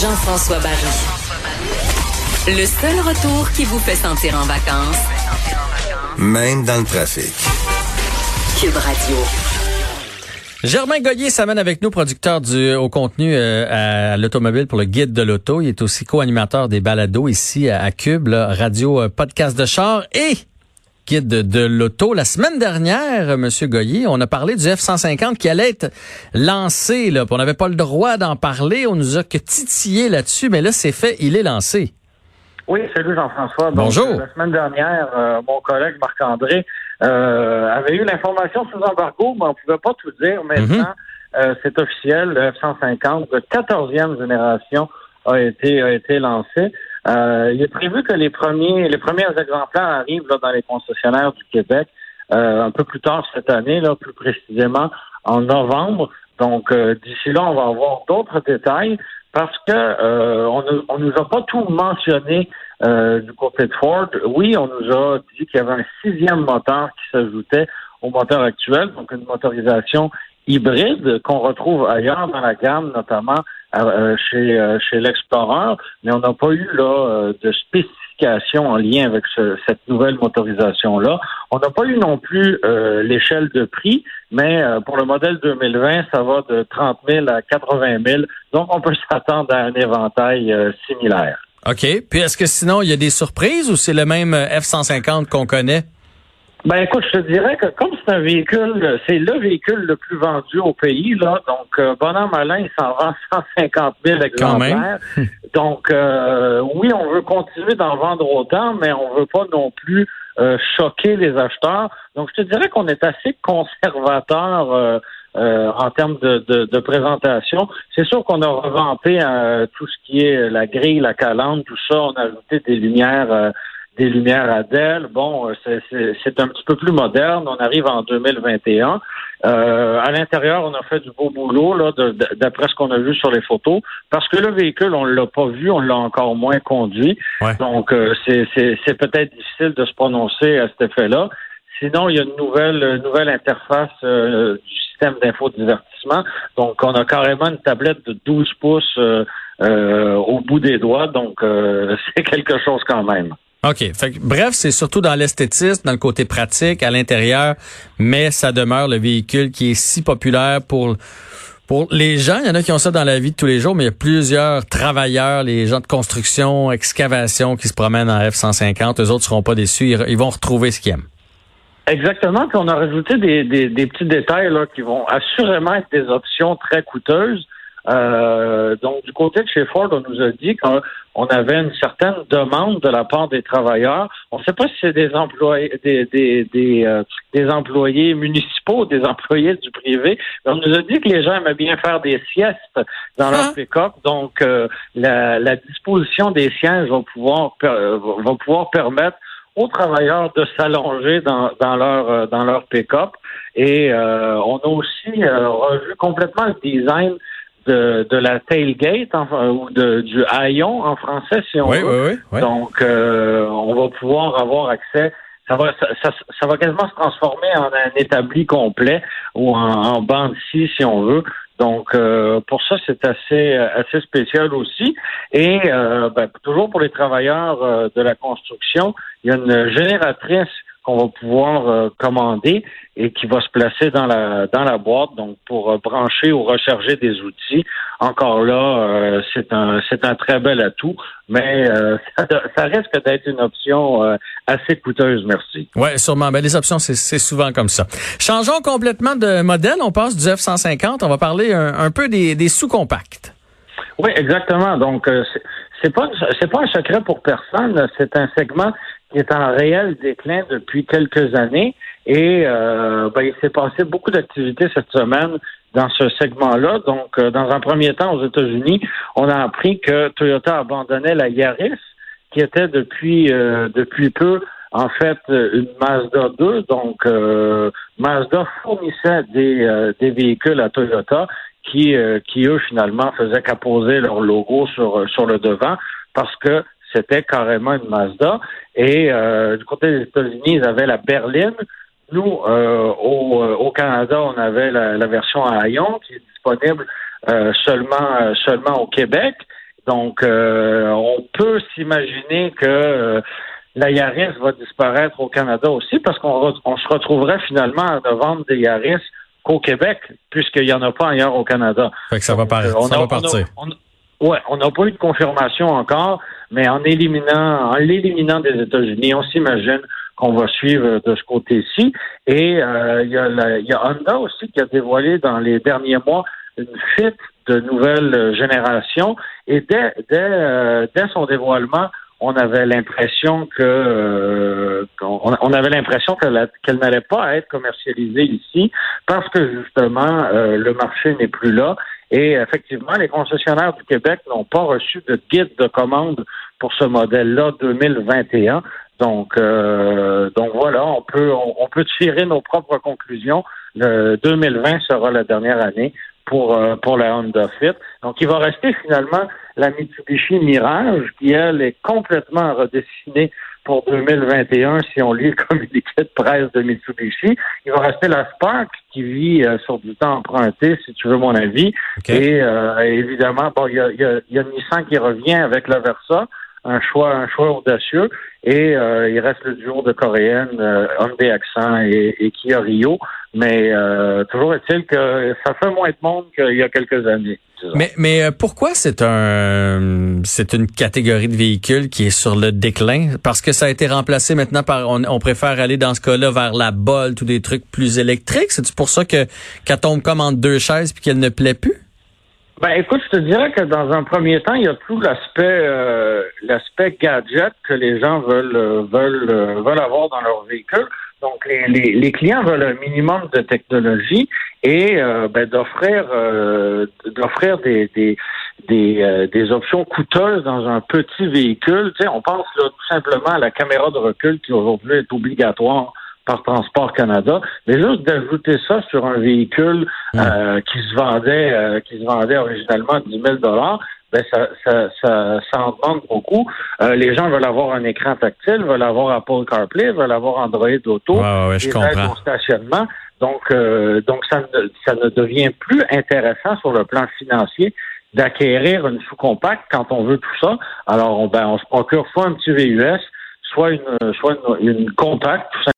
Jean-François Barry. Le seul retour qui vous fait sentir en vacances, Même dans le trafic. Cube Radio. Germain Goyer s'amène avec nous, producteur du au contenu euh, à, l'automobile pour le guide de l'auto. Il est aussi co-animateur des balados ici à, à Cube, là, radio euh, podcast de char et guide de, l'auto. La semaine dernière, euh, Monsieur Goyer, on a parlé du F-150 qui allait être lancé. Là, on n'avait pas le droit d'en parler. On nous a que titillé là-dessus, mais là, c'est fait. Il est lancé. Oui, salut Jean-François. Bonjour. euh, La semaine dernière, euh, mon collègue Marc-André euh, avait eu l'information sous embargo, mais on ne pouvait pas tout dire. Maintenant, euh, c'est officiel, le F-150 de 14e génération a été, a été lancé. Euh, il est prévu que les premiers, les premiers exemplaires arrivent là, dans les concessionnaires du Québec euh, un peu plus tard cette année, là, plus précisément en novembre. Donc, euh, d'ici là, on va avoir d'autres détails parce que euh, on, ne- on nous a pas tout mentionné euh, du côté de Ford. Oui, on nous a dit qu'il y avait un sixième moteur qui s'ajoutait au moteur actuel, donc une motorisation hybride qu'on retrouve ailleurs dans la gamme, notamment euh, chez euh, chez l'Explorer, mais on n'a pas eu là euh, de spécification en lien avec ce- cette nouvelle motorisation là. On n'a pas eu non plus l'échelle de prix, mais pour le modèle 2020, ça va de 30 000 à 80 000. Donc, on peut s'attendre à un éventail similaire. OK. Puis est-ce que sinon, il y a des surprises ou c'est le même euh, F-150 qu'on connaît? Ben écoute, je te dirais que comme c'est un véhicule, c'est le véhicule le plus vendu au pays, là. Donc, euh, bon an, malin, il s'en vend 150 000 Quand même. exemplaires. Donc, euh, oui, on veut continuer d'en vendre autant, mais on veut pas non plus euh, choquer les acheteurs. Donc, je te dirais qu'on est assez conservateur euh, euh, en termes de, de, de présentation. C'est sûr qu'on a revampé euh, tout ce qui est la grille, la calandre, tout ça. On a ajouté des lumières. Des lumières Adèle. Bon, euh, c'est- un petit peu plus moderne. On arrive en 2021. Euh, à l'intérieur, on a fait du beau boulot, là, d'après ce qu'on a vu sur les photos, parce que le véhicule, on l'a pas vu, on l'a encore moins conduit. Ouais. Donc, euh, c'est c'est- c'est peut-être difficile de se prononcer à cet effet-là. Sinon, il y a une nouvelle, euh, nouvelle interface euh, du système d'infodivertissement. Donc, on a carrément une tablette de 12 pouces euh, euh, au bout des doigts. Donc, euh, c'est quelque chose quand même. OK. Fait que, bref, c'est surtout dans l'esthétisme, dans le côté pratique, à l'intérieur, mais ça demeure le véhicule qui est si populaire pour pour les gens. Il y en a qui ont ça dans la vie de tous les jours, mais il y a plusieurs travailleurs, les gens de construction, excavation qui se promènent en F-150. Eux autres seront pas déçus. Ils, vont retrouver ce qu'ils aiment. Exactement. Puis on a rajouté des, des, des petits détails là, qui vont assurément être des options très coûteuses. Euh, donc, du côté de chez Ford, on nous a dit qu'on avait une certaine demande de la part des travailleurs. On ne sait pas si c'est des employés, des, des, des, euh, des employés municipaux, des employés du privé. Mais on nous a dit que les gens aimaient bien faire des siestes dans leur Ah. pick-up. Donc, euh, la, la disposition des sièges va pouvoir, euh, va pouvoir permettre aux travailleurs de s'allonger dans, dans leur euh, dans leur pick-up. Et euh, on a aussi euh, revu complètement le design de, de la tailgate enfin, ou de, du haillon en français, si on Oui, veut. oui, oui. oui. Donc, euh, on va pouvoir avoir accès. Ça va, ça, ça, ça va quasiment se transformer en un établi complet ou en, en bande si on veut. Donc, euh, pour ça, c'est assez, assez spécial aussi. Et euh, ben, toujours pour les travailleurs euh, de la construction, il y a une génératrice qu'on va pouvoir euh, commander et qui va se placer dans la dans la boîte, donc pour euh, brancher ou recharger des outils. Encore là, euh, c'est un c'est un très bel atout, mais euh, ça, ça risque d'être une option euh, assez coûteuse, merci. Ouais, sûrement. Ben, les options, c'est c'est souvent comme ça. Changeons complètement de modèle. On passe du F-150. On va parler un, un peu des, des sous-compacts. Oui, exactement. Donc, euh, c'est- c'est pas c'est pas un secret pour personne. C'est un segment qui est en réel déclin depuis quelques années. Et euh, ben, il s'est passé beaucoup d'activités cette semaine dans ce segment-là. Donc, euh, dans un premier temps, aux États-Unis, on a appris que Toyota abandonnait la Yaris, qui était depuis euh, depuis peu en fait une Mazda 2. Donc, euh, Mazda fournissait des, euh, des véhicules à Toyota qui, euh, qui eux, finalement, faisaient qu'apposer leur logo sur, sur le devant parce que c'était carrément une Mazda. Et euh, du côté des États-Unis, ils avaient la berline. Nous, euh, au, euh, au Canada, on avait la, la version à Hayon qui est disponible euh, seulement, seulement au Québec. Donc, on peut s'imaginer que la Yaris va disparaître au Canada aussi parce qu'on on se retrouverait finalement à ne vendre des Yaris qu'au Québec, puisqu'il n'y en a pas ailleurs au Canada. Fait que ça va, par... ça va partir. Ouais, on n'a pas eu de confirmation encore, mais en éliminant, en l'éliminant des États-Unis, on s'imagine qu'on va suivre de ce côté-ci. Et euh, il y, a y a Honda aussi qui a dévoilé dans les derniers mois une fuite de nouvelles générations. Et dès, dès, euh, dès son dévoilement, on avait l'impression que euh, on, avait l'impression qu'elle n'allait pas être commercialisée ici parce que justement euh, le marché n'est plus là et effectivement les concessionnaires du Québec n'ont pas reçu de guide de commande pour ce modèle-là 2021. Donc euh, donc voilà, on peut on, peut tirer nos propres conclusions. Le 2020 sera la dernière année pour pour la Honda Fit. Donc il va rester finalement la Mitsubishi Mirage, qui, elle, est complètement redessinée pour 2021 si on lit le communiqué de presse de Mitsubishi. Il va rester la Spark qui vit euh, sur du temps emprunté, si tu veux mon avis. Et euh, évidemment, bon, il y a, y, a, y a Nissan qui revient avec la Versa, un choix, un choix audacieux. Et euh, il reste le duo de coréennes, euh, Hyundai Accent et, et, Kia Rio. Mais toujours est-il que ça fait moins de monde qu'il y a quelques années. Mais, mais euh, pourquoi c'est un c'est une catégorie de véhicules qui est sur le déclin? Parce que ça a été remplacé maintenant par on, préfère aller dans ce cas-là vers la Bolt ou des trucs plus électriques. C'est pour ça que qu'elle tombe comme entre deux chaises puis qu'elle ne plaît plus? Ben écoute, je te dirais que dans un premier temps, il y a tout l'aspect euh, l'aspect gadget que les gens veulent euh, veulent veulent avoir dans leur véhicule. Donc, les, les, les, clients veulent un minimum de technologie et euh, ben, d'offrir euh, d'offrir des, des, des, euh, des, options coûteuses dans un petit véhicule. Tu sais, on pense là, tout simplement à la caméra de recul qui aujourd'hui est obligatoire par Transport Canada, mais juste d'ajouter ça sur un véhicule mmh. qui se vendait qui se vendait originalement 10 000 dollars, ben ça, ça, ça, ça, en demande beaucoup. Euh, les gens veulent avoir un écran tactile, veulent avoir Apple CarPlay, veulent avoir Android Auto, ouais, ouais, je comprends. stationnement. Donc, euh, donc ça, ne, ça ne devient plus intéressant sur le plan financier d'acquérir une sous-compacte quand on veut tout ça. Alors, on, ben, on se procure soit un petit VUS, soit une, soit une, une compacte, tout